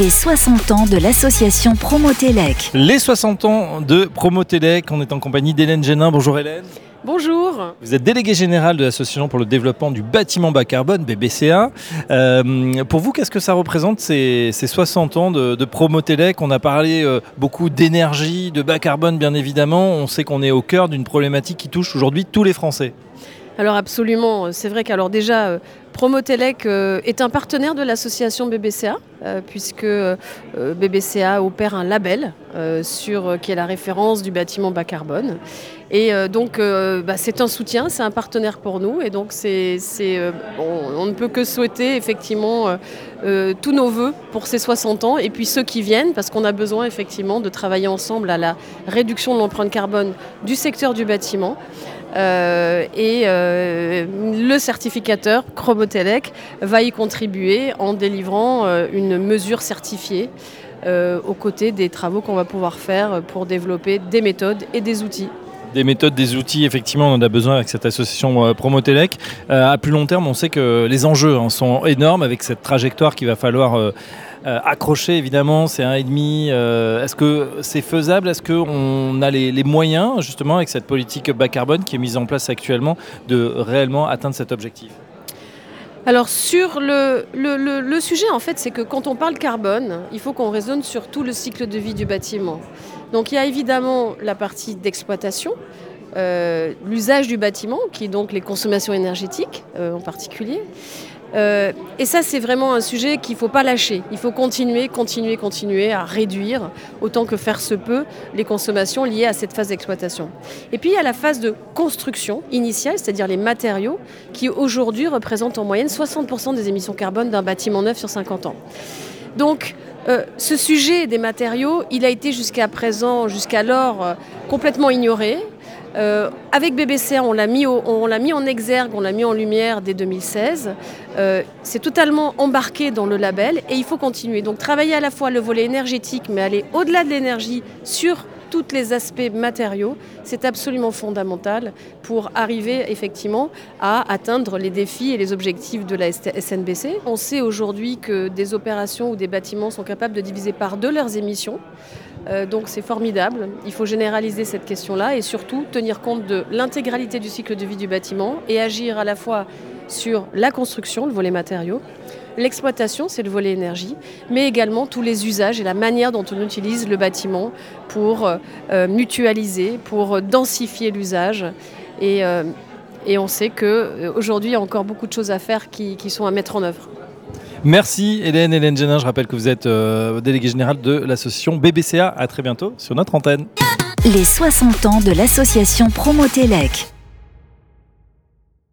Les 60 ans de l'association Promotelec. Les 60 ans de Promotelec, on est en compagnie d'Hélène Génin. Bonjour Hélène. Bonjour. Vous êtes déléguée générale de l'association pour le développement du bâtiment bas carbone, BBCA. Euh, pour vous, qu'est-ce que ça représente ces, ces 60 ans de, de Promotelec On a parlé euh, beaucoup d'énergie, de bas carbone bien évidemment. On sait qu'on est au cœur d'une problématique qui touche aujourd'hui tous les Français. Alors absolument, c'est vrai qu'alors déjà, euh, Promotelec euh, est un partenaire de l'association BBCA, euh, puisque euh, BBCA opère un label sur, qui est la référence du bâtiment bas carbone. Et donc bah, c'est un soutien, c'est un partenaire pour nous, et donc c'est, on, ne peut que souhaiter effectivement tous nos voeux pour ces 60 ans, et puis ceux qui viennent, parce qu'on a besoin effectivement de travailler ensemble à la réduction de l'empreinte carbone du secteur du bâtiment. Euh, et euh, le certificateur Chromotelec va y contribuer en délivrant euh, une mesure certifiée aux côtés des travaux qu'on va pouvoir faire pour développer des méthodes et des outils. Des méthodes, des outils, effectivement, on en a besoin avec cette association Promotelec. À plus long terme, on sait que les enjeux hein, sont énormes avec cette trajectoire qu'il va falloir euh, accrocher, évidemment. C'est un et demi. Euh, Est-ce que c'est faisable? Est-ce qu'on a les, moyens, justement, avec cette politique bas carbone qui est mise en place actuellement, de réellement atteindre cet objectif? Alors sur le, sujet, en fait, c'est que quand on parle carbone, il faut qu'on raisonne sur tout le cycle de vie du bâtiment. Donc il y a évidemment la partie d'exploitation, euh, l'usage du bâtiment, qui est donc les consommations énergétiques en particulier. Euh, et ça, c'est vraiment un sujet qu'il ne faut pas lâcher. Il faut continuer, continuer, continuer à réduire, autant que faire se peut, les consommations liées à cette phase d'exploitation. Et puis, il y a la phase de construction initiale, c'est-à-dire les matériaux, qui aujourd'hui représentent en moyenne 60% des émissions carbone d'un bâtiment neuf sur 50 ans. Donc, euh, ce sujet des matériaux, il a été jusqu'à présent, jusqu'alors, euh, complètement ignoré. Euh, avec BBC, on l'a mis, mis en exergue, on l'a mis en lumière dès 2016. Euh, c'est totalement embarqué dans le label et il faut continuer. Donc travailler à la fois le volet énergétique, mais aller au-delà de l'énergie sur tous les aspects matériaux, c'est absolument fondamental pour arriver effectivement à atteindre les défis et les objectifs de la SNBC. On sait aujourd'hui que des opérations ou des bâtiments sont capables de diviser par deux leurs émissions. Euh, donc c'est formidable. Il faut généraliser cette question-là et surtout tenir compte de l'intégralité du cycle de vie du bâtiment et agir à la fois sur la construction, le volet matériaux, l'exploitation, c'est le volet énergie, mais également tous les usages et la manière dont on utilise le bâtiment pour euh, mutualiser, pour densifier l'usage. Et, euh, on sait qu'aujourd'hui, il y a encore beaucoup de choses à faire qui sont à mettre en œuvre. Merci Hélène, Hélène Génin. Je rappelle que vous êtes euh, déléguée générale de l'association BBCA. À très bientôt sur notre antenne. Les 60 ans de l'association Promotelec.